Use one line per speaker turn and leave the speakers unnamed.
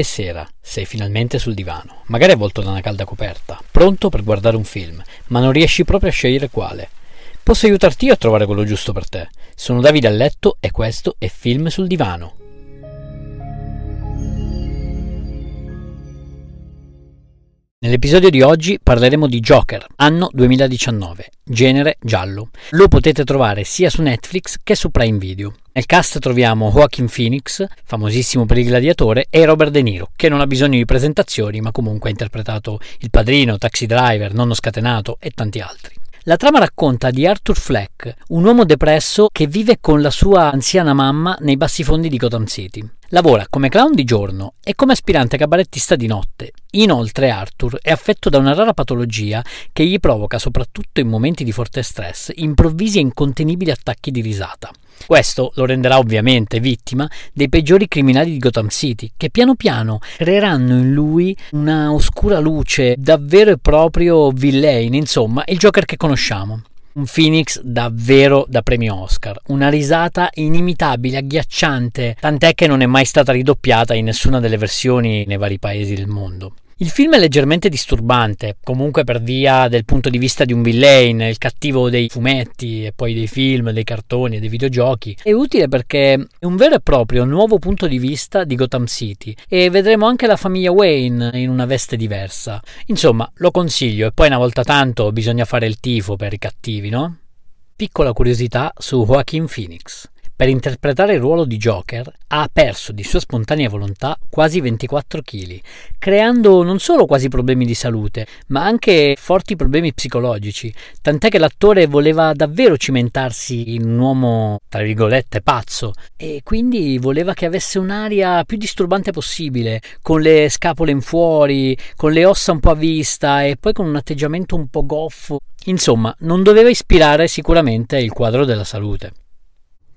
è sera, sei finalmente sul divano, magari avvolto da una calda coperta, pronto per guardare un film, ma non riesci proprio a scegliere quale. Posso aiutarti io a trovare quello giusto per te. Sono Davide a letto e questo è Film sul divano. Nell'episodio di oggi parleremo di Joker, anno 2019, genere giallo. Lo potete trovare sia su Netflix che su Prime Video. Nel cast troviamo Joaquin Phoenix, famosissimo per il gladiatore, e Robert De Niro, che non ha bisogno di presentazioni, ma comunque ha interpretato Il Padrino, Taxi Driver, Nonno Scatenato e tanti altri. La trama racconta di Arthur Fleck, un uomo depresso che vive con la sua anziana mamma nei bassi fondi di Gotham City. Lavora come clown di giorno e come aspirante cabarettista di notte. Inoltre Arthur è affetto da una rara patologia che gli provoca, soprattutto in momenti di forte stress, improvvisi e incontenibili attacchi di risata. Questo lo renderà ovviamente vittima dei peggiori criminali di Gotham City, che piano piano creeranno in lui una oscura luce, davvero e proprio villain, insomma, il Joker che conosciamo. Un Phoenix davvero da premio Oscar, una risata inimitabile, agghiacciante, tant'è che non è mai stata ridoppiata in nessuna delle versioni nei vari paesi del mondo. Il film è leggermente disturbante, comunque per via del punto di vista di un villain, il cattivo dei fumetti e poi dei film, dei cartoni e dei videogiochi. È utile perché è un vero e proprio nuovo punto di vista di Gotham City e vedremo anche la famiglia Wayne in una veste diversa. Insomma, lo consiglio e poi una volta tanto bisogna fare il tifo per i cattivi, no? Piccola curiosità su Joaquin Phoenix. Per interpretare il ruolo di Joker ha perso di sua spontanea volontà quasi 24 kg, creando non solo quasi problemi di salute, ma anche forti problemi psicologici, tant'è che l'attore voleva davvero cimentarsi in un uomo, tra virgolette, pazzo, e quindi voleva che avesse un'aria più disturbante possibile, con le scapole in fuori, con le ossa un po' a vista e poi con un atteggiamento un po' goffo. Insomma, non doveva ispirare sicuramente il quadro della salute.